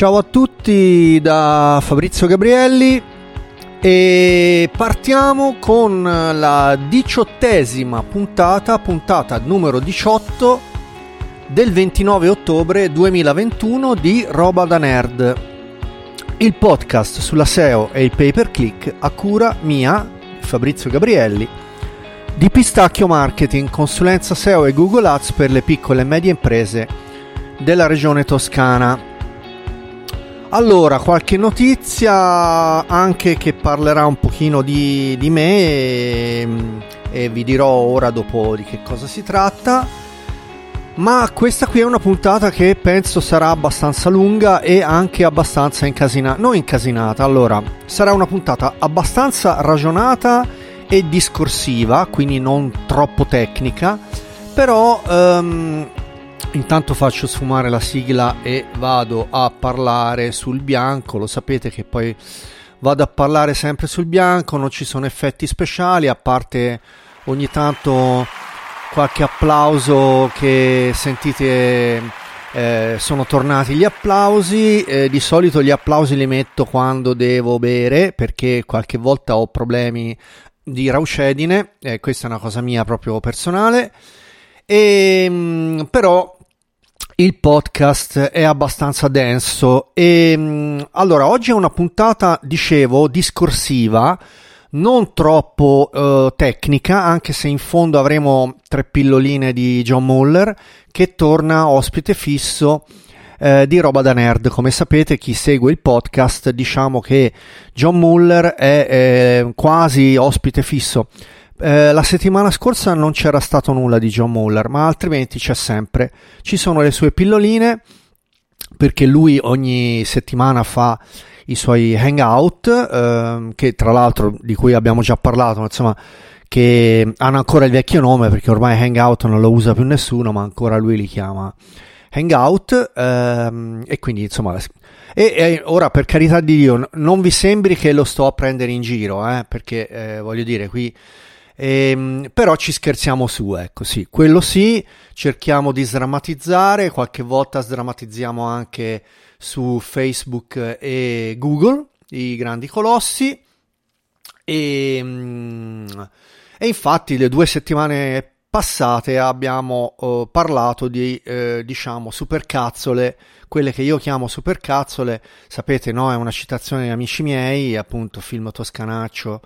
Ciao a tutti da Fabrizio Gabrielli e partiamo con la diciottesima puntata, puntata numero 18 del 29 ottobre 2021 di Roba da Nerd, il podcast sulla SEO e il pay per click a cura mia, Fabrizio Gabrielli, di Pistacchio Marketing, consulenza SEO e Google Ads per le piccole e medie imprese della regione toscana. Allora, qualche notizia anche che parlerà un pochino di, di me e, e, vi dirò ora dopo di che cosa si tratta. Ma questa qui è una puntata che penso sarà abbastanza lunga e anche abbastanza incasinata. Non incasinata, allora, sarà una puntata abbastanza ragionata e discorsiva, quindi non troppo tecnica, però um, Intanto faccio sfumare la sigla e vado a parlare sul bianco. Lo sapete che poi vado a parlare sempre sul bianco, non ci sono effetti speciali, a parte ogni tanto qualche applauso che sentite. Eh, sono tornati gli applausi. Eh, di solito gli applausi li metto quando devo bere perché qualche volta ho problemi di raucedine. Eh, questa è una cosa mia proprio personale. E, ehm, però il podcast è abbastanza denso e mm, allora oggi è una puntata, dicevo, discorsiva, non troppo uh, tecnica, anche se in fondo avremo tre pilloline di John Muller che torna ospite fisso eh, di roba da nerd. Come sapete, chi segue il podcast, diciamo che John Muller è eh, quasi ospite fisso eh, la settimana scorsa non c'era stato nulla di John Muller, ma altrimenti c'è sempre. Ci sono le sue pilloline, perché lui ogni settimana fa i suoi hangout, eh, che tra l'altro di cui abbiamo già parlato, insomma, che hanno ancora il vecchio nome, perché ormai hangout non lo usa più nessuno, ma ancora lui li chiama hangout, ehm, e quindi insomma... E, e, ora per carità di Dio, non vi sembri che lo sto a prendere in giro, eh, perché eh, voglio dire, qui Ehm, però ci scherziamo su, ecco sì, quello sì, cerchiamo di sdrammatizzare, qualche volta sdrammatizziamo anche su Facebook e Google, i grandi colossi. E, ehm, e infatti le due settimane passate abbiamo uh, parlato di uh, diciamo supercazzole quelle che io chiamo supercazzole sapete no è una citazione di amici miei appunto film toscanaccio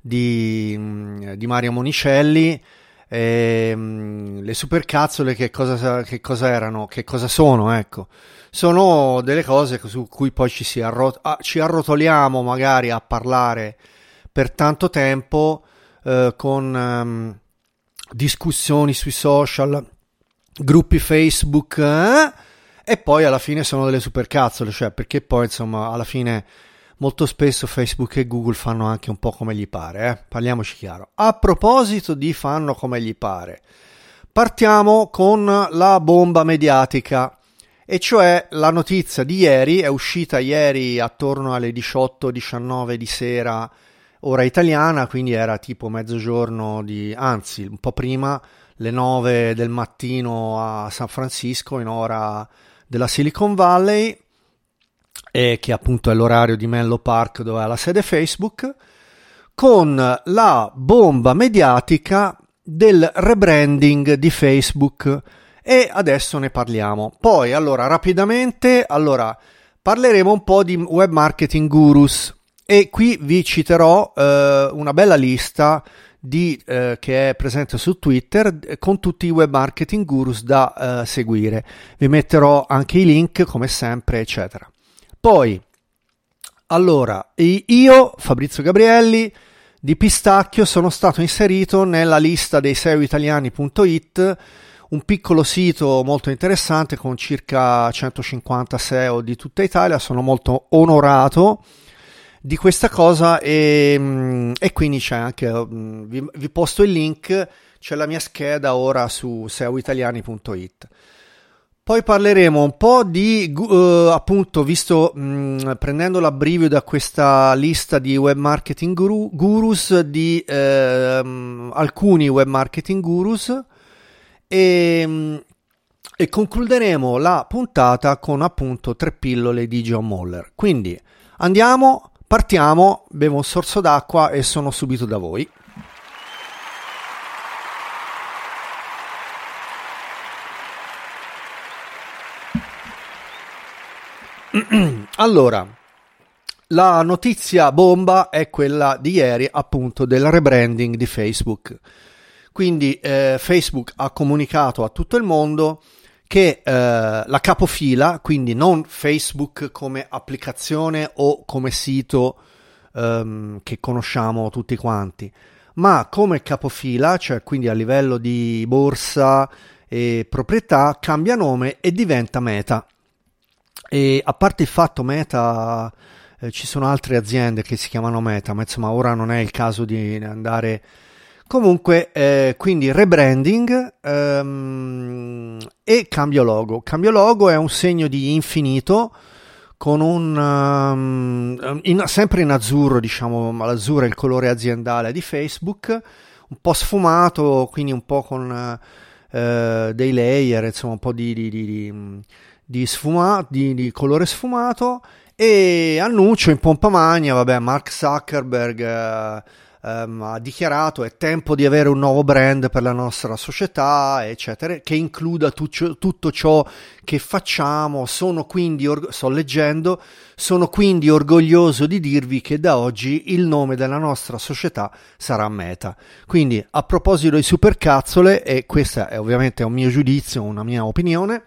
di, mm, di Mario Monicelli. E, mm, le supercazzole che cosa, che cosa erano, che cosa sono, ecco. Sono delle cose su cui poi ci, si arrot- ah, ci arrotoliamo magari a parlare per tanto tempo eh, con um, discussioni sui social, gruppi Facebook eh, e poi alla fine sono delle supercazzole, cioè perché poi insomma alla fine molto spesso Facebook e Google fanno anche un po' come gli pare, eh? parliamoci chiaro. A proposito di fanno come gli pare, partiamo con la bomba mediatica, e cioè la notizia di ieri, è uscita ieri attorno alle 18-19 di sera, ora italiana, quindi era tipo mezzogiorno di, anzi un po' prima, le 9 del mattino a San Francisco in ora della Silicon Valley e che appunto è l'orario di Menlo Park dove ha la sede Facebook, con la bomba mediatica del rebranding di Facebook e adesso ne parliamo. Poi allora rapidamente allora parleremo un po' di web marketing gurus e qui vi citerò eh, una bella lista di, eh, che è presente su Twitter con tutti i web marketing gurus da eh, seguire. Vi metterò anche i link come sempre, eccetera. Poi, allora, io, Fabrizio Gabrielli, di Pistacchio, sono stato inserito nella lista dei SEOitaliani.it, un piccolo sito molto interessante con circa 150 SEO di tutta Italia, sono molto onorato di questa cosa e, mm, e quindi c'è anche, mm, vi, vi posto il link, c'è la mia scheda ora su seoitaliani.it. Poi parleremo un po' di, uh, appunto, visto mh, mm, prendendo l'abbrivio da questa lista di web marketing guru, gurus, di uh, alcuni web marketing gurus, e, mh, e concluderemo la puntata con appunto tre pillole di John Moller. Quindi andiamo, partiamo, bevo un sorso d'acqua e sono subito da voi. allora, la notizia bomba è quella di ieri, appunto, del rebranding di Facebook. Quindi eh, Facebook ha comunicato a tutto il mondo che eh, la capofila, quindi non Facebook come applicazione o come sito ehm, che conosciamo tutti quanti, ma come capofila, cioè quindi a livello di borsa e proprietà, cambia nome e diventa Meta. E a parte il fatto Meta, eh, ci sono altre aziende che si chiamano Meta, ma insomma ora non è il caso di andare Comunque, eh, quindi rebranding ehm, e cambio logo. Cambio logo è un segno di infinito con un um, in, sempre in azzurro, diciamo, l'azzurro è il colore aziendale di Facebook, un po' sfumato, quindi un po' con uh, dei layer, insomma, un po' di, di, di, di, sfuma, di colore sfumato e annuncio in pompa magna, vabbè, Mark Zuckerberg uh, um, ha dichiarato è tempo di avere un nuovo brand per la nostra società, eccetera, che includa tu- tutto ciò che facciamo. Sono quindi, or- sto leggendo, sono quindi orgoglioso di dirvi che da oggi il nome della nostra società sarà Meta. Quindi, a proposito di supercazzole, e questo è ovviamente un mio giudizio, una mia opinione,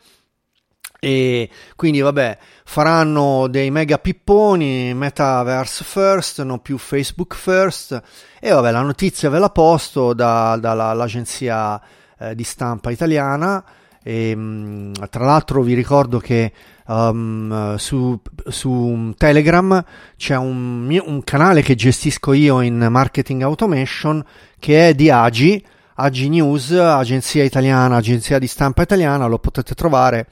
e quindi vabbè faranno dei mega pipponi metaverse first non più facebook first. E vabbè la notizia ve la posto da, dall'agenzia eh, di stampa italiana. E, mm, tra l'altro vi ricordo che um, su, su, Telegram c'è un, un canale che gestisco io in marketing automation che è di Agi Agi News agenzia italiana agenzia di stampa italiana lo potete trovare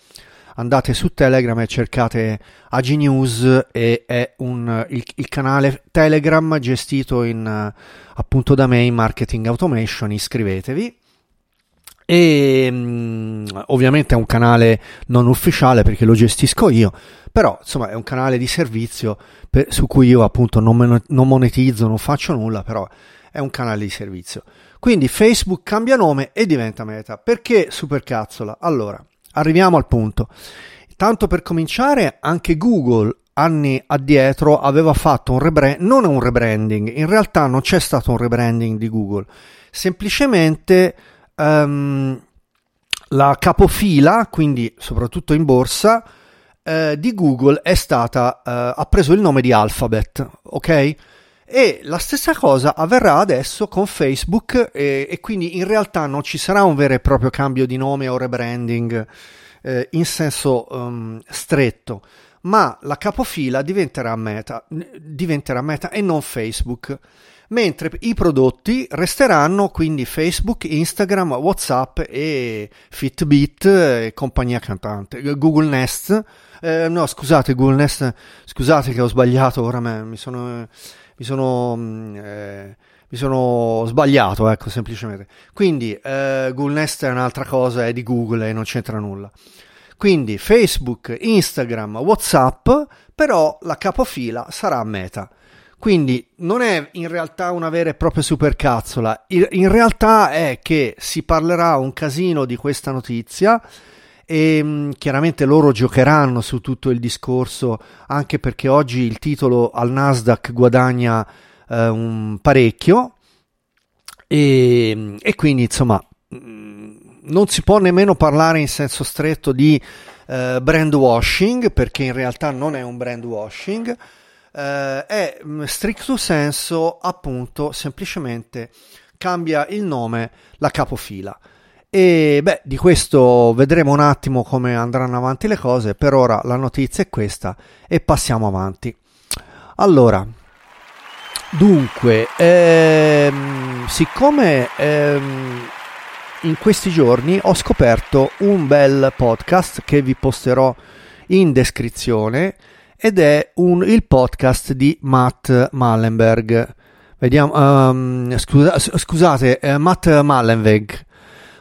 andate su Telegram e cercate AG News e è un, il, il, canale Telegram gestito in, appunto da me in Marketing Automation, iscrivetevi. E mm, ovviamente è un canale non ufficiale perché lo gestisco io, però insomma è un canale di servizio per, su cui io appunto non, non monetizzo, non faccio nulla, però è un canale di servizio. Quindi Facebook cambia nome e diventa Meta. Perché Supercazzola? Allora, Arriviamo al punto. Tanto per cominciare, anche Google anni addietro aveva fatto un rebranding, non un rebranding, in realtà non c'è stato un rebranding di Google, semplicemente um, la capofila, quindi soprattutto in borsa, uh, di Google è stata, uh, ha preso il nome di Alphabet, ok? E la stessa cosa avverrà adesso con Facebook e, e, quindi in realtà non ci sarà un vero e proprio cambio di nome o rebranding eh, in senso um, stretto, ma la capofila diventerà meta, diventerà meta e non Facebook mentre i prodotti resteranno quindi Facebook, Instagram, WhatsApp e Fitbit e compagnia cantante, Google Nest. Eh, no, scusate, Google Nest, scusate che ho sbagliato, ora me, mi sono mi sono, mm, eh, mi sono sbagliato, ecco, semplicemente. Quindi eh, Google Nest è un'altra cosa, è di Google e non c'entra nulla. Quindi Facebook, Instagram, WhatsApp, però la capofila sarà Meta. Quindi non è in realtà una vera e propria supercazzola, in realtà è che si parlerà un casino di questa notizia e mm, chiaramente loro giocheranno su tutto il discorso anche perché oggi il titolo al Nasdaq guadagna eh, un parecchio. E, mm, e, quindi insomma mm, non si può nemmeno parlare in senso stretto di eh, brand washing perché in realtà non è un brand washing. Eh, è stricto senso appunto semplicemente cambia il nome la capofila e beh, di questo vedremo un attimo come andranno avanti le cose. Per ora la notizia è questa e passiamo avanti. Allora, dunque, ehm, siccome ehm, in questi giorni ho scoperto un bel podcast che vi posterò in descrizione ed è un, il podcast di Matt Mallenberg. Vediamo, um, scusa, scusate, eh, Matt Mallenberg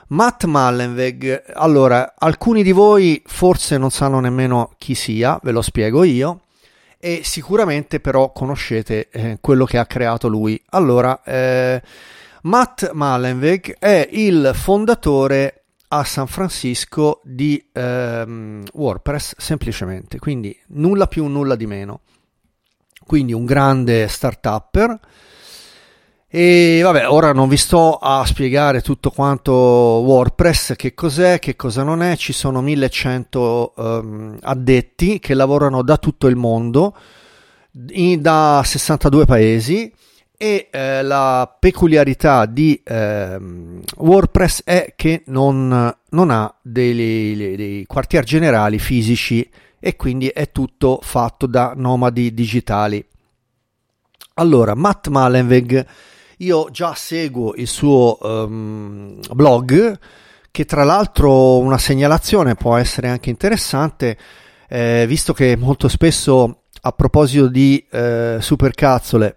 Matt Mallenweg, allora, alcuni di voi forse non sanno nemmeno chi sia, ve lo spiego io, e sicuramente però conoscete eh, quello che ha creato lui. Allora, eh, Matt Mallenweg è il fondatore a San Francisco di ehm, WordPress semplicemente, quindi nulla più, nulla di meno. Quindi un grande start-upper e vabbè, ora non vi sto a spiegare tutto quanto WordPress, che cos'è, che cosa non è, ci sono 1100 um, addetti che lavorano da tutto il mondo, in, da 62 paesi e eh, la peculiarità di eh, WordPress è che non, non ha dei, dei quartier generali fisici e quindi è tutto fatto da nomadi digitali. Allora, Matt Malenweg io già seguo il suo um, blog, che tra l'altro una segnalazione può essere anche interessante, eh, visto che molto spesso a proposito di eh, supercazzole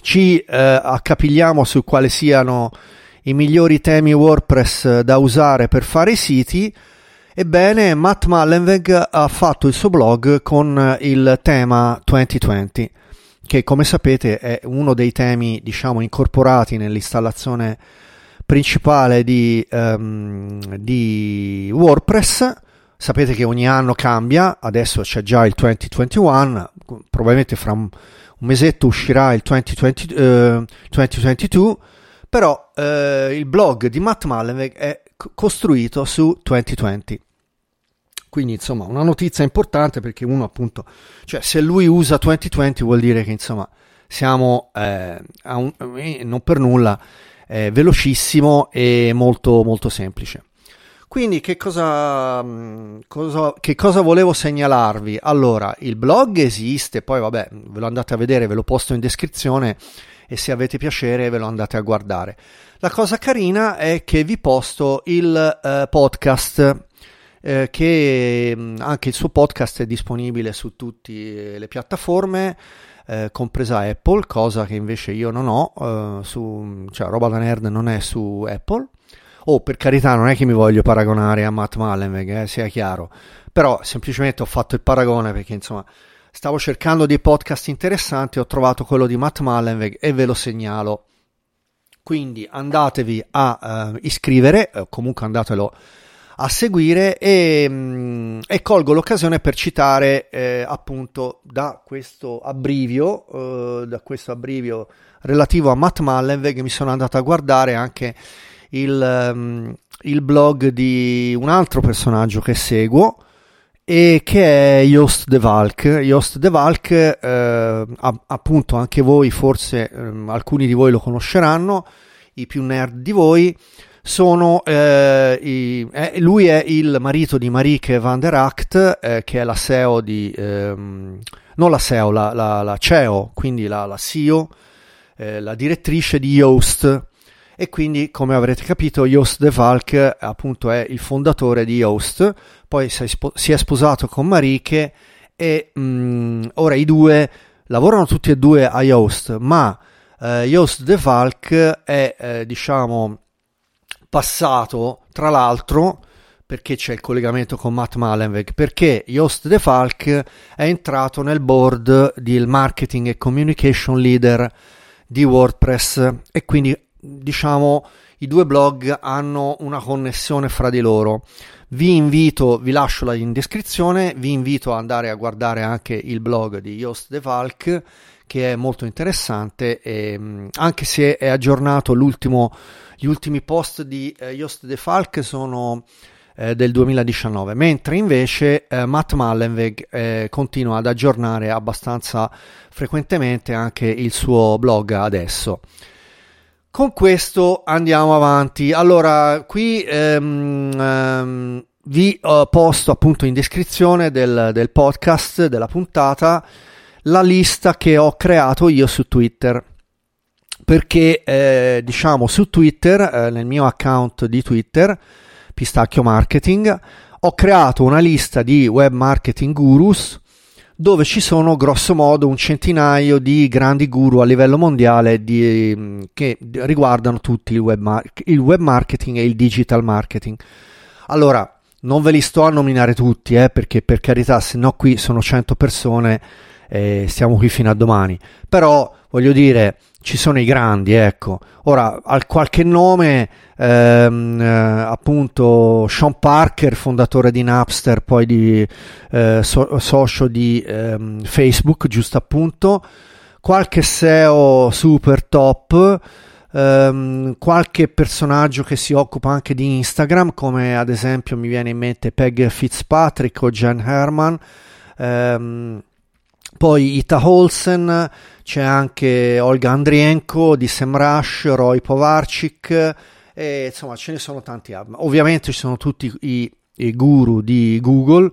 ci eh, accapigliamo su quali siano i migliori temi WordPress da usare per fare i siti. Ebbene, Matt Mullenweg ha fatto il suo blog con il tema 2020 che come sapete è uno dei temi diciamo incorporati nell'installazione principale di, um, di WordPress. Sapete che ogni anno cambia, adesso c'è già il 2021, probabilmente fra un, un mesetto uscirà il 2020, uh, 2022, però uh, il blog di Matt Mullenweg è costruito su 2020. Quindi insomma una notizia importante perché uno appunto, cioè se lui usa 2020 vuol dire che insomma siamo eh, un, eh, non per nulla eh, velocissimo e molto molto semplice. Quindi che cosa, mm, cosa, che cosa volevo segnalarvi? Allora, il blog esiste, poi vabbè, ve lo andate a vedere, ve lo posto in descrizione e se avete piacere ve lo andate a guardare. La cosa carina è che vi posto il eh, podcast eh, che mm, anche il suo podcast è disponibile su tutte le piattaforme, eh, compresa Apple, cosa che invece io non ho, eh, su, cioè roba da nerd non è su Apple. Oh, per carità, non è che mi voglio paragonare a Matt Mullenweg, eh, sia chiaro, però semplicemente ho fatto il paragone perché insomma stavo cercando dei podcast interessanti, ho trovato quello di Matt Mullenweg e ve lo segnalo. Quindi andatevi a uh, iscrivere, comunque andatelo a seguire e, mm, e colgo l'occasione per citare eh, appunto da questo abbrivio, eh, da questo abbrivio relativo a Matt Mullenweg mi sono andato a guardare anche il, um, il blog di un altro personaggio che seguo e che è Joost de Valk. Joost de Valk, eh, appunto anche voi, forse eh, alcuni di voi lo conosceranno, i più nerd di voi, sono, eh, i, eh, lui è il marito di Marieke van der Acht, eh, che è la CEO di, ehm, non la CEO, la, la, la CEO, quindi la, la CEO, eh, la direttrice di Yoast. E quindi, come avrete capito, Joost de Valk appunto è il fondatore di Yoast, poi si è, sposato con Marieke e mh, mm, ora i due lavorano tutti e due a Yoast, ma eh, Joost de Valk è, eh, diciamo, passato, tra l'altro, perché c'è il collegamento con Matt Mullenweg, perché Joost De Falk è entrato nel board del marketing e communication leader di WordPress e quindi diciamo i due blog hanno una connessione fra di loro. Vi invito, vi lascio la in descrizione, vi invito ad andare a guardare anche il blog di Joost De Valk che è molto interessante e, anche se è aggiornato gli ultimi post di eh, Jost De Falk sono eh, del 2019, mentre invece eh, Matt Mullenweg eh, continua ad aggiornare abbastanza frequentemente anche il suo blog adesso. Con questo andiamo avanti. Allora, qui ehm, ehm, vi uh, posto appunto in descrizione del, del podcast, della puntata, la lista che ho creato io su Twitter perché eh, diciamo su Twitter, eh, nel mio account di Twitter, Pistacchio Marketing, ho creato una lista di web marketing gurus dove ci sono grosso modo un centinaio di grandi guru a livello mondiale di, che riguardano tutti il web, mar- il web, marketing e il digital marketing. Allora, non ve li sto a nominare tutti, eh, perché per carità, se no qui sono 100 persone e stiamo qui fino a domani. Però, voglio dire, ci sono i grandi, ecco. Ora, al qualche nome, ehm, eh, appunto, Sean Parker, fondatore di Napster, poi di eh, so- socio di ehm, Facebook, giusto appunto, qualche SEO super top, ehm, qualche personaggio che si occupa anche di Instagram, come ad esempio mi viene in mente Peg Fitzpatrick o Jen Herman. Poi Ita Olsen, c'è anche Olga Andrienko di Semrush, Roy Povarchik, e insomma ce ne sono tanti. Altri. Ovviamente ci sono tutti i, i guru di Google,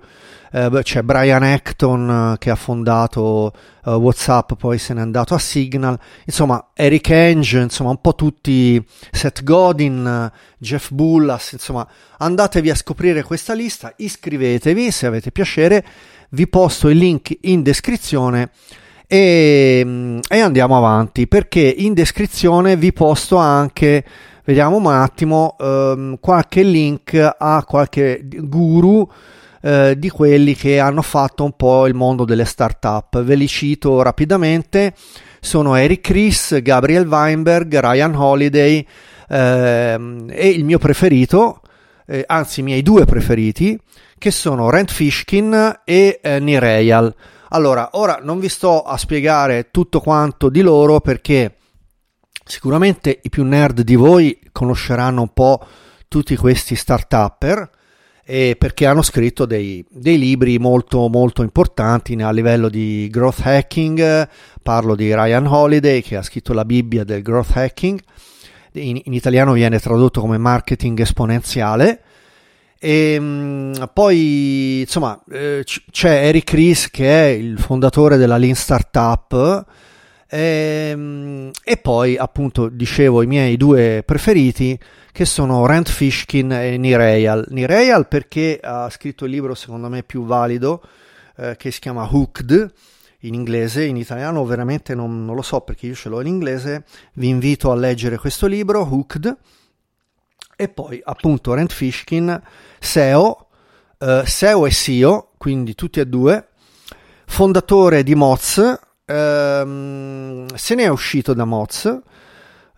eh, c'è Brian Acton che ha fondato uh, WhatsApp, poi se n'è andato a Signal, insomma Eric Enge, insomma un po' tutti, Seth Godin, Jeff Bullas, insomma andatevi a scoprire questa lista, iscrivetevi se avete piacere vi posto il link in descrizione e, mm, e, andiamo avanti perché in descrizione vi posto anche vediamo un attimo ehm, qualche link a qualche guru eh, di quelli che hanno fatto un po' il mondo delle startup. Ve li cito rapidamente. Sono Eric Ries, Gabriel Weinberg, Ryan Holiday ehm, e il mio preferito eh, anzi i miei due preferiti che sono Rent Fishkin e eh, Nireyal. Allora, ora non vi sto a spiegare tutto quanto di loro perché sicuramente i più nerd di voi conosceranno un po' tutti questi start-upper e perché hanno scritto dei, dei, libri molto molto importanti a livello di growth hacking. Parlo di Ryan Holiday che ha scritto la Bibbia del growth hacking. In, in italiano viene tradotto come marketing esponenziale. E ehm, poi insomma eh, c'è Eric Ries che è il fondatore della Lean Startup. E, ehm, e poi appunto dicevo i miei due preferiti che sono Rand Fishkin e Nireyal. Nireyal perché ha scritto il libro secondo me più valido eh, che si chiama Hooked in inglese, in italiano veramente non, non lo so perché io ce l'ho in inglese, vi invito a leggere questo libro Hooked. E poi appunto Rand Fishkin, SEO, eh, SEO e SEO, quindi tutti e due, fondatore di Moz, ehm, se ne è uscito da Moz,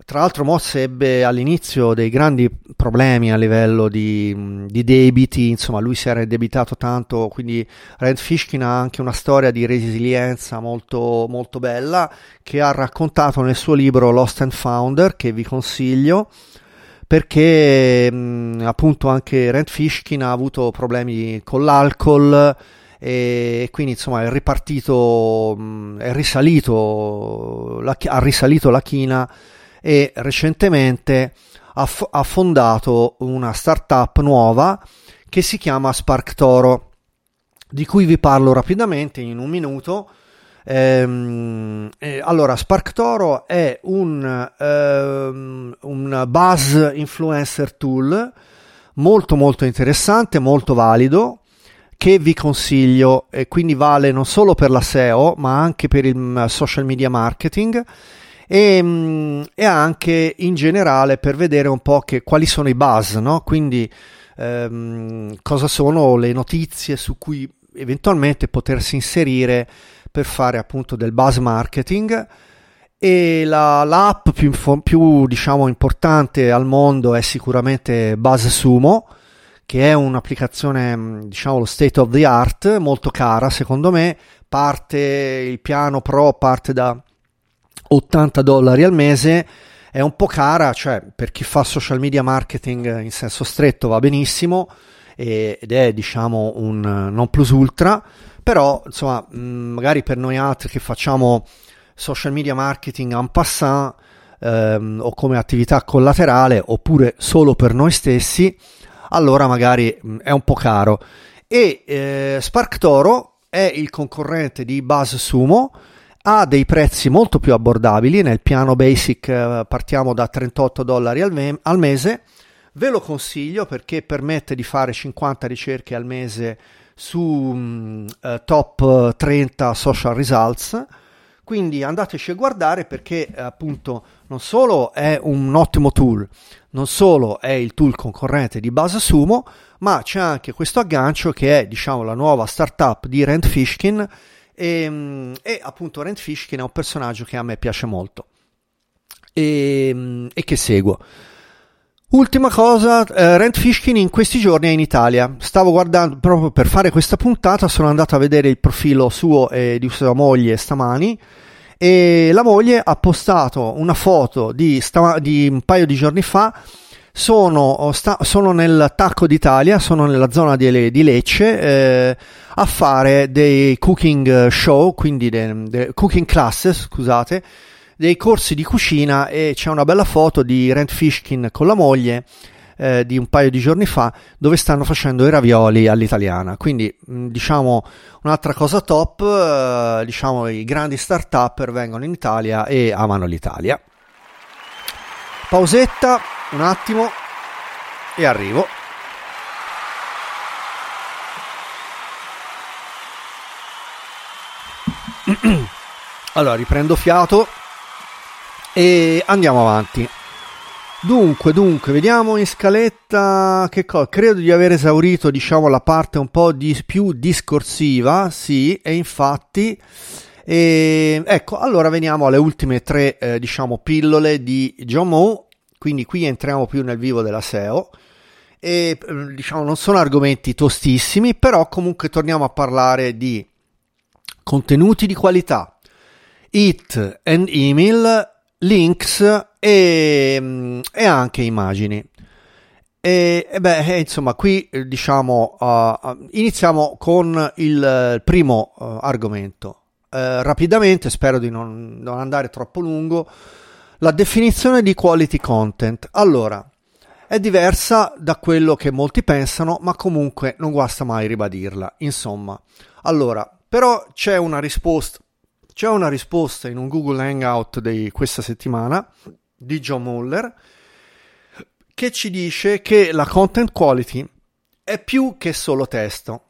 tra l'altro Moz ebbe all'inizio dei grandi problemi a livello di, di, debiti, insomma lui si era debitato tanto, quindi Rand Fishkin ha anche una storia di resilienza molto, molto bella che ha raccontato nel suo libro Lost and Founder che vi consiglio perché mh, appunto anche Rent Fishkin ha avuto problemi con l'alcol e quindi insomma è ripartito, mh, è risalito, la, ha risalito la china e recentemente ha, fondato una startup nuova che si chiama Spark Toro di cui vi parlo rapidamente in un minuto. Ehm, eh, allora, SparkToro è un, ehm, un buzz influencer tool molto molto interessante, molto valido che vi consiglio e quindi vale non solo per la SEO ma anche per il mm, social media marketing e, mm, e anche in generale per vedere un po' che, quali sono i buzz, no? quindi ehm, cosa sono le notizie su cui eventualmente potersi inserire per fare appunto del buzz marketing e la, l'app più, più diciamo importante al mondo è sicuramente BuzzSumo che è un'applicazione diciamo lo state of the art molto cara secondo me parte il piano pro parte da 80 dollari al mese è un po' cara cioè per chi fa social media marketing in senso stretto va benissimo ed è diciamo un non plus ultra però insomma mm, magari per noi altri che facciamo social media marketing en passant ehm, o come attività collaterale oppure solo per noi stessi allora magari mm, è un po' caro. E eh, Spark è il concorrente di BuzzSumo ha dei prezzi molto più abbordabili nel piano basic eh, partiamo da 38 dollari al, me- al mese ve lo consiglio perché permette di fare 50 ricerche al mese su um, uh, top 30 social results. Quindi andateci a guardare perché appunto non solo è un ottimo tool, non solo è il tool concorrente di base Sumo, ma c'è anche questo aggancio che è diciamo la nuova startup di Rand Fishkin e, e appunto Rand Fishkin è un personaggio che a me piace molto e, e che seguo. Ultima cosa, eh, Rent Fishkin in questi giorni è in Italia. Stavo guardando proprio per fare questa puntata, sono andato a vedere il profilo suo e di sua moglie stamani e la moglie ha postato una foto di, sta- di un paio di giorni fa. Sono, sta- sono nel Tacco d'Italia, sono nella zona di, di Lecce eh, a fare dei cooking show, quindi dei cooking classes, scusate, dei corsi di cucina e c'è una bella foto di Rent Fishkin con la moglie eh, di un paio di giorni fa dove stanno facendo i ravioli all'italiana. Quindi diciamo un'altra cosa top, eh, diciamo i grandi start-up vengono in Italia e amano l'Italia. Pausetta, un attimo e arrivo. Allora, riprendo fiato e andiamo avanti. Dunque, dunque, vediamo in scaletta che cosa. Credo di aver esaurito, diciamo, la parte un po' di, più discorsiva, sì, e infatti. E, ecco, allora veniamo alle ultime tre, eh, diciamo, pillole di John Moe. Quindi qui entriamo più nel vivo della SEO. E diciamo, non sono argomenti tostissimi, però comunque torniamo a parlare di contenuti di qualità, it and email links e, e anche immagini. E, e beh, eh, insomma, qui eh, diciamo uh, iniziamo con il primo uh, argomento. Uh, rapidamente, spero di non, non, andare troppo lungo, la definizione di quality content. Allora, è diversa da quello che molti pensano, ma comunque non guasta mai ribadirla. Insomma, allora, però c'è una risposta c'è una risposta in un Google Hangout di questa settimana di John Muller che ci dice che la content quality è più che solo testo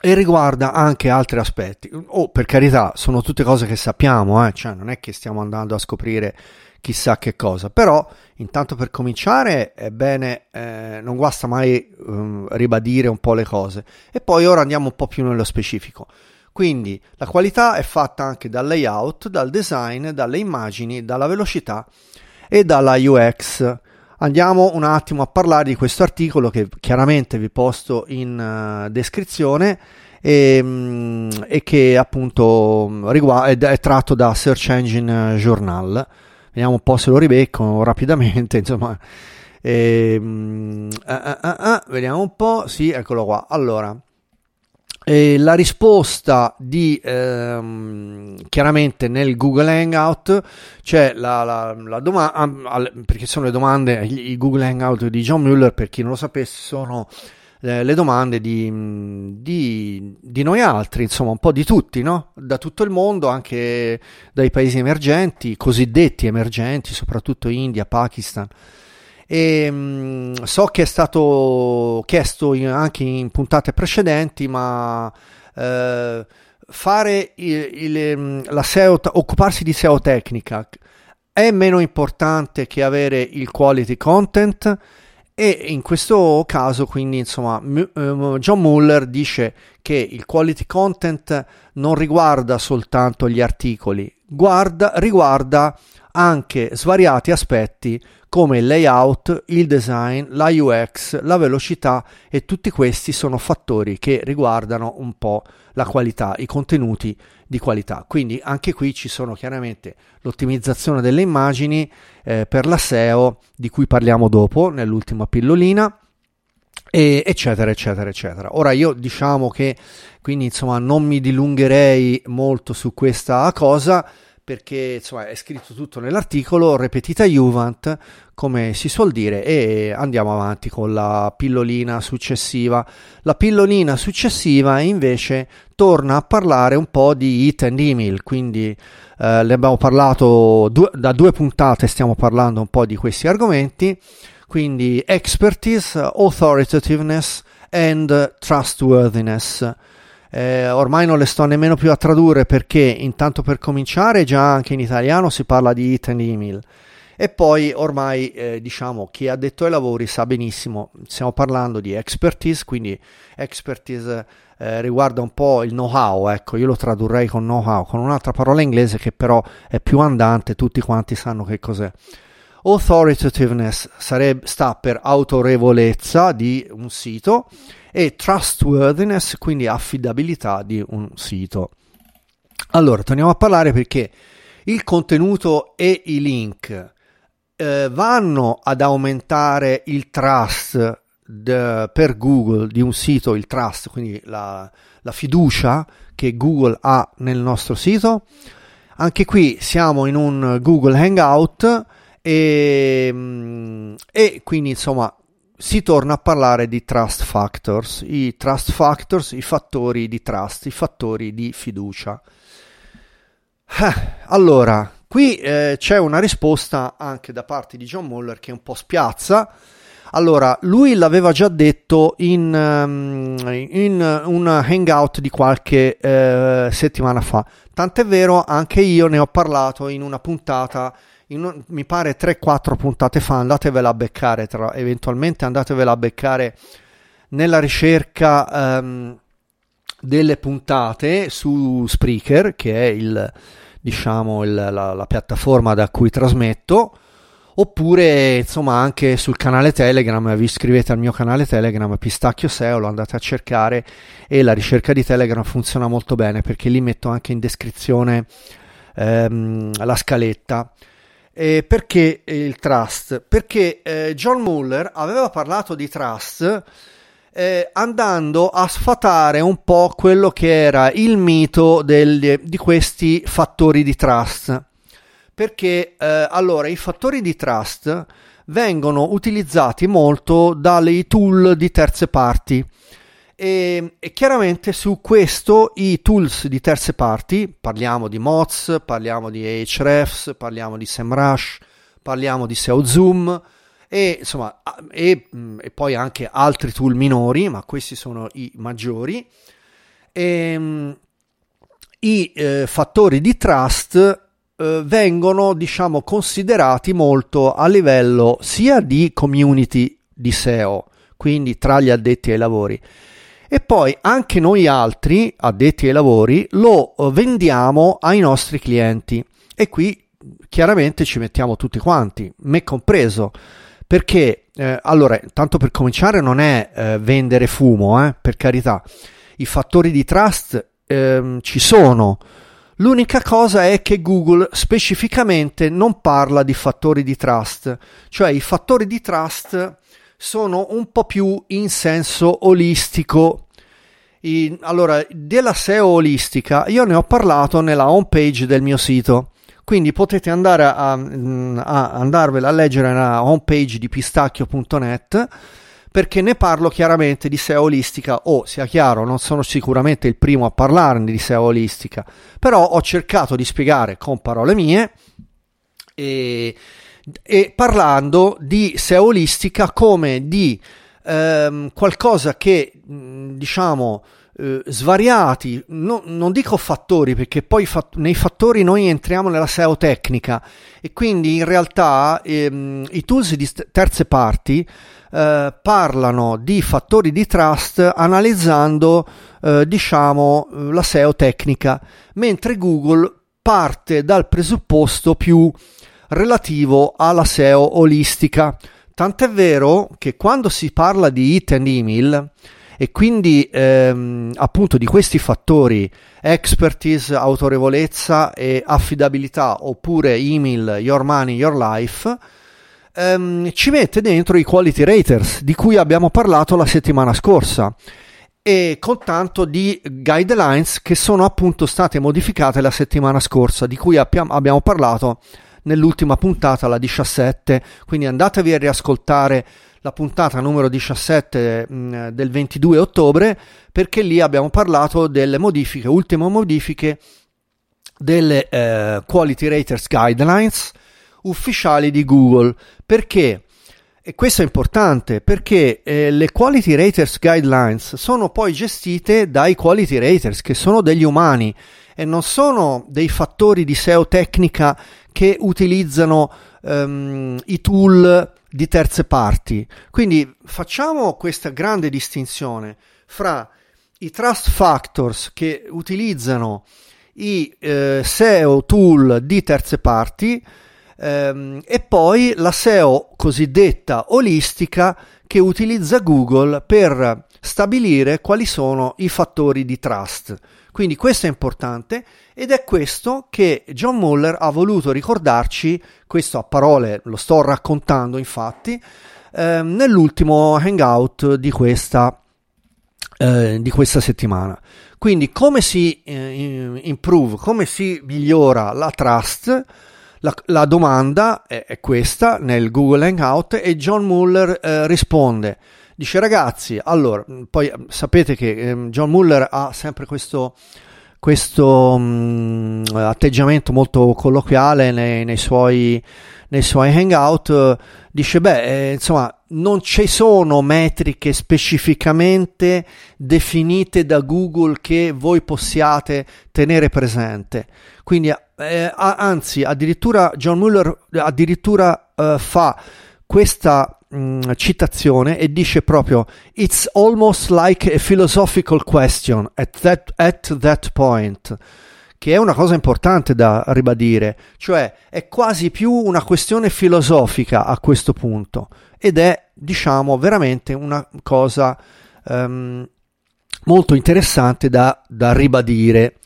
e riguarda anche altri aspetti. Oh, per carità, sono tutte cose che sappiamo, eh? cioè non è che stiamo andando a scoprire chissà che cosa, però intanto per cominciare è bene, eh, non guasta mai um, ribadire un po' le cose e poi ora andiamo un po' più nello specifico. Quindi la qualità è fatta anche dal layout, dal design, dalle immagini, dalla velocità e dalla UX. Andiamo un attimo a parlare di questo articolo che chiaramente vi posto in uh, descrizione e, um, e, che appunto riguarda, è, tratto da Search Engine Journal. Vediamo un po' se lo ribecco rapidamente, insomma. E, uh, uh, vediamo un po', sì, eccolo qua. Allora, e la risposta di ehm, chiaramente nel Google Hangout c'è la, la, la domanda perché sono le domande i Google Hangout di John Mueller per chi non lo sapesse sono eh, le domande di, di, di, noi altri insomma un po' di tutti no? da tutto il mondo anche dai paesi emergenti cosiddetti emergenti soprattutto India Pakistan e, mh, mm, so che è stato chiesto in, anche in puntate precedenti, ma eh, fare il, il, mm, la SEO, occuparsi di SEO tecnica è meno importante che avere il quality content? E in questo caso quindi insomma eh, John Muller dice che il quality content non riguarda soltanto gli articoli guarda, riguarda anche svariati aspetti come il layout, il design, la UX, la velocità e tutti questi sono fattori che riguardano un po' la qualità, i contenuti di qualità. Quindi anche qui ci sono chiaramente l'ottimizzazione delle immagini eh, per la SEO di cui parliamo dopo nell'ultima pillolina eccetera eccetera eccetera ora io diciamo che quindi insomma non mi dilungherei molto su questa cosa perché insomma, è scritto tutto nell'articolo, repetita Juvent, come si suol dire, e andiamo avanti con la pillolina successiva. La pillolina successiva invece torna a parlare un po' di hit and email, quindi eh, ne abbiamo parlato due, da due puntate, stiamo parlando un po' di questi argomenti, quindi expertise, authoritativeness and trustworthiness. Eh, ormai non le sto nemmeno più a tradurre perché intanto per cominciare già anche in italiano si parla di hit and email e poi ormai eh, diciamo chi ha detto ai lavori sa benissimo, stiamo parlando di expertise, quindi expertise eh, riguarda un po' il know-how, ecco, io lo tradurrei con know-how, con un'altra parola inglese che però è più andante, tutti quanti sanno che cos'è. Authoritativeness sarebbe, sta per autorevolezza di un sito e trustworthiness, quindi affidabilità di un sito. Allora, torniamo a parlare perché il contenuto e i link eh, vanno ad aumentare il trust de, per Google di un sito, il trust, quindi la, la fiducia che Google ha nel nostro sito. Anche qui siamo in un Google Hangout e, mm, e quindi insomma si torna a parlare di trust factors, i trust factors, i fattori di trust, i fattori di fiducia. Eh, allora, Qui eh, c'è una risposta anche da parte di John Muller che un po' spiazza. Allora, lui l'aveva già detto in, um, in un hangout di qualche uh, settimana fa. Tant'è vero, anche io ne ho parlato in una puntata, in mi pare 3-4 puntate fa. Andatevela a beccare, tra, eventualmente andatevela a beccare nella ricerca um, delle puntate su Spreaker, che è il diciamo, il, la, la, piattaforma da cui trasmetto, oppure insomma anche sul canale Telegram, vi iscrivete al mio canale Telegram, Pistacchio SEO, lo andate a cercare e la ricerca di Telegram funziona molto bene perché lì metto anche in descrizione ehm, la scaletta. Eh, perché il trust? Perché eh, John Muller aveva parlato di trust eh, andando a sfatare un po' quello che era il mito del, di questi fattori di trust. Perché eh, allora i fattori di trust vengono utilizzati molto dalle tool di terze parti. E, e, chiaramente su questo i tools di terze parti, parliamo di Moz, parliamo di Ahrefs, parliamo di SEMrush, parliamo di SEOZoom, e, insomma, e, mm, e, poi anche altri tool minori, ma questi sono i maggiori. E, ehm, I eh, fattori di trust eh, vengono, diciamo, considerati molto a livello sia di community di SEO, quindi tra gli addetti ai lavori, e poi anche noi altri addetti ai lavori lo eh, vendiamo ai nostri clienti e qui chiaramente ci mettiamo tutti quanti, me compreso perché, eh, allora, tanto per cominciare, non è eh, vendere fumo, eh, per carità. I fattori di trust ehm, ci sono. L'unica cosa è che Google specificamente non parla di fattori di trust, cioè i fattori di trust sono un po' più in senso olistico. In, allora, della SEO olistica io ne ho parlato nella home page del mio sito quindi potete andare a, mm, a andarvela a leggere nella homepage di pistacchio.net perché ne parlo chiaramente di SEO olistica o sia chiaro non sono sicuramente il primo a parlarne di SEO olistica però ho cercato di spiegare con parole mie e, e parlando di SEO olistica come di ehm, qualcosa che diciamo eh, svariati, no, non dico fattori perché poi fat- nei fattori noi entriamo nella SEO tecnica e quindi in realtà ehm, i tools di terze parti eh, parlano di fattori di trust analizzando eh, diciamo la SEO tecnica, mentre Google parte dal presupposto più relativo alla SEO olistica. Tant'è vero che quando si parla di hit and email e quindi ehm, appunto di questi fattori expertise, autorevolezza e affidabilità oppure email your money, your life ehm, ci mette dentro i quality raters di cui abbiamo parlato la settimana scorsa e con tanto di guidelines che sono appunto state modificate la settimana scorsa di cui abbiamo parlato nell'ultima puntata la 17 quindi andatevi a riascoltare la puntata numero 17 mh, mm, del 22 ottobre perché lì abbiamo parlato delle modifiche, ultime modifiche delle eh, Quality Raters Guidelines ufficiali di Google. Perché? E questo è importante perché eh, le Quality Raters Guidelines sono poi gestite dai Quality Raters, che sono degli umani e non sono dei fattori di SEO tecnica che utilizzano um, i tool di terze parti. Quindi facciamo questa grande distinzione fra i trust factors che utilizzano i eh, SEO tool di terze parti ehm, e poi la SEO cosiddetta olistica che utilizza Google per stabilire quali sono i fattori di trust. Quindi questo è importante ed è questo che John Muller ha voluto ricordarci, questo a parole lo sto raccontando infatti, ehm, nell'ultimo hangout di questa, eh, di questa settimana. Quindi come si eh, improve, come si migliora la trust la, la domanda è, è, questa nel Google Hangout e John Muller eh, risponde. Dice ragazzi, allora, poi sapete che eh, John Muller ha sempre questo, questo mh, atteggiamento molto colloquiale nei, nei, suoi, nei suoi hangout. Dice, beh, eh, insomma, non ci sono metriche specificamente definite da Google che voi possiate tenere presente. Quindi eh, anzi, addirittura John Mueller addirittura eh, fa questa mm, citazione e dice proprio It's almost like a philosophical question at that, at that point che è una cosa importante da ribadire, cioè è quasi più una questione filosofica a questo punto ed è, diciamo, veramente una cosa um, molto interessante da, da ribadire.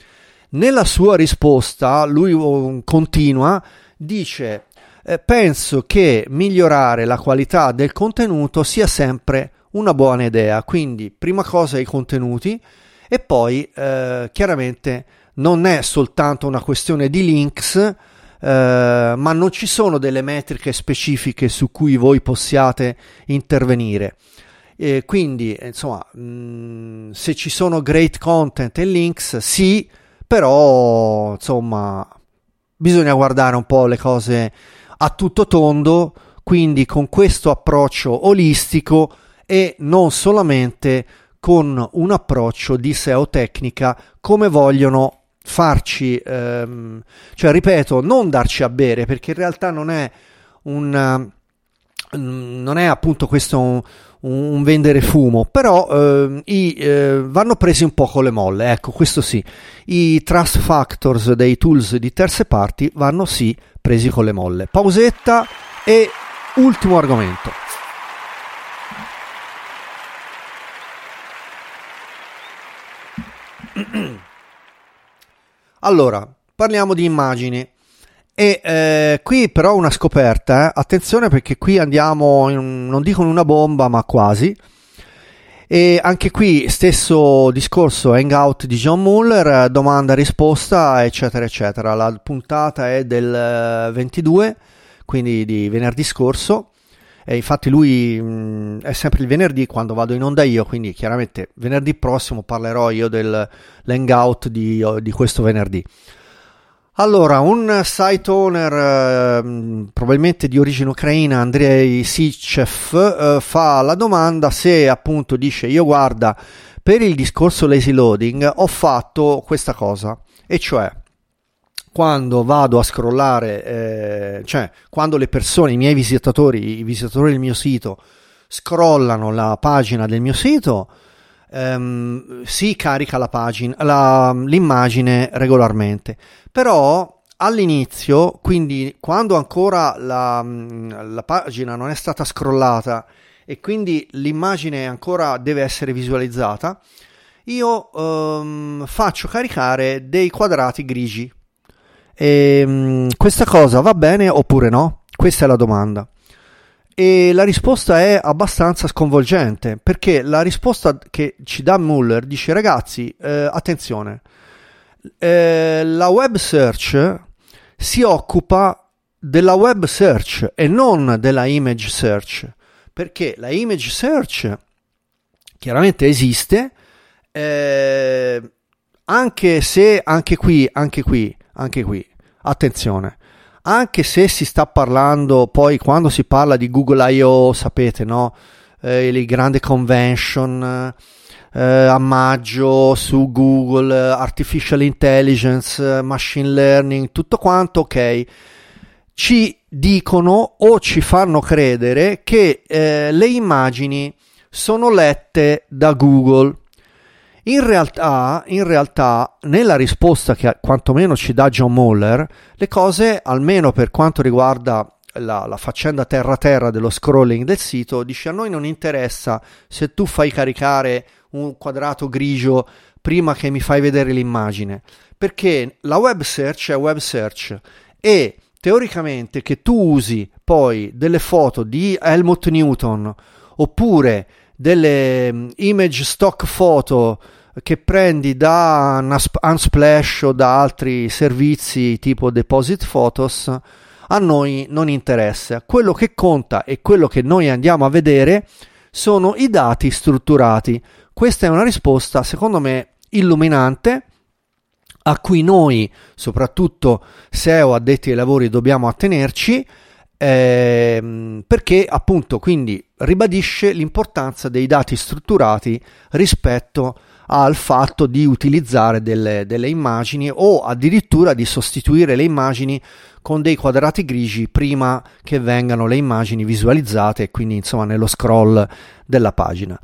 Nella sua risposta lui uh, continua, dice eh, penso che migliorare la qualità del contenuto sia sempre una buona idea, quindi prima cosa i contenuti e poi eh, chiaramente non è soltanto una questione di links, eh, ma non ci sono delle metriche specifiche su cui voi possiate intervenire. E quindi, insomma, mh, mm, se ci sono great content e links, sì, però insomma bisogna guardare un po' le cose a tutto tondo, quindi con questo approccio olistico e non solamente con un approccio di SEO tecnica come vogliono farci, ehm, cioè ripeto, non darci a bere perché in realtà non è un non è appunto questo un, un vendere fumo, però eh, i, eh, vanno presi un po' con le molle, ecco questo sì, i trust factors dei tools di terze parti vanno sì presi con le molle. Pausetta e ultimo argomento. Allora, parliamo di immagini. E eh, qui però una scoperta, eh? attenzione perché qui andiamo, in, non dico in una bomba, ma quasi. E anche qui stesso discorso hangout di John Muller, domanda risposta, eccetera, eccetera. La puntata è del 22, eh, quindi di venerdì scorso. E infatti lui mh, mm, è sempre il venerdì quando vado in onda io, quindi chiaramente venerdì prossimo parlerò io dell'hangout di, di questo venerdì. Allora, un site owner eh, probabilmente di origine ucraina, Andrei Sichev, eh, fa la domanda se appunto dice io guarda, per il discorso lazy loading ho fatto questa cosa, e cioè quando vado a scrollare, eh, cioè quando le persone, i miei visitatori, i visitatori del mio sito, scrollano la pagina del mio sito, ehm, si carica la pagina, la, l'immagine regolarmente. Però all'inizio, quindi quando ancora la, la pagina non è stata scrollata e quindi l'immagine ancora deve essere visualizzata, io ehm, faccio caricare dei quadrati grigi. E, ehm, questa cosa va bene oppure no? Questa è la domanda. E la risposta è abbastanza sconvolgente perché la risposta che ci dà Muller dice ragazzi eh, attenzione. Eh, la web search si occupa della web search e non della image search perché la image search chiaramente esiste eh, anche se anche qui anche qui anche qui attenzione anche se si sta parlando poi quando si parla di Google I.O., sapete, no? Eh, le grandi convention eh, a maggio su Google, artificial intelligence, machine learning, tutto quanto, ok. Ci dicono o ci fanno credere che eh, le immagini sono lette da Google. In realtà, in realtà, nella risposta che quantomeno ci dà John Muller, le cose, almeno per quanto riguarda la, la, faccenda terra-terra dello scrolling del sito, dice a noi non interessa se tu fai caricare un quadrato grigio prima che mi fai vedere l'immagine, perché la web search è web search e teoricamente che tu usi poi delle foto di Helmut Newton oppure delle mm, image stock photo che prendi da Unsplash o da altri servizi tipo Deposit Photos, a noi non interessa. Quello che conta e quello che noi andiamo a vedere sono i dati strutturati. Questa è una risposta, secondo me, illuminante a cui noi, soprattutto SEO addetti ai lavori, dobbiamo attenerci ehm, perché appunto quindi ribadisce l'importanza dei dati strutturati rispetto al fatto di utilizzare delle, delle immagini o addirittura di sostituire le immagini con dei quadrati grigi prima che vengano le immagini visualizzate quindi insomma nello scroll della pagina.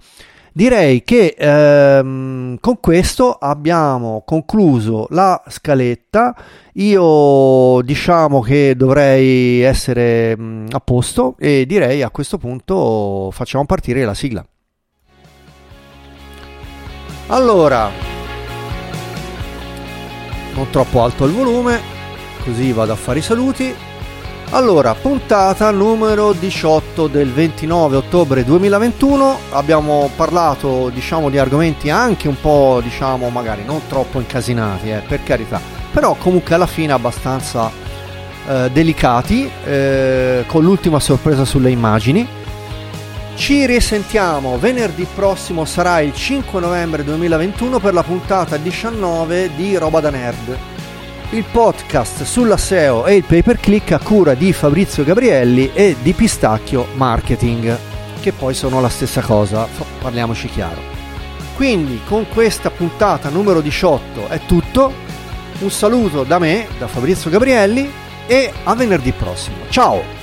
Direi che ehm, con questo abbiamo concluso la scaletta. Io diciamo che dovrei essere mh, mm, a posto e direi a questo punto facciamo partire la sigla. Allora, non troppo alto il volume, così vado a fare i saluti. Allora, puntata numero 18 del 29 ottobre 2021. Abbiamo parlato, diciamo, di argomenti anche un po', diciamo, magari non troppo incasinati, eh, per carità, però comunque alla fine abbastanza eh, delicati, eh, con l'ultima sorpresa sulle immagini. Ci risentiamo venerdì prossimo, sarà il 5 novembre 2021 per la puntata 19 di Roba da Nerd il podcast sulla SEO e il pay per click a cura di Fabrizio Gabrielli e di Pistacchio Marketing, che poi sono la stessa cosa, parliamoci chiaro. Quindi con questa puntata numero 18 è tutto, un saluto da me, da Fabrizio Gabrielli e a venerdì prossimo. Ciao!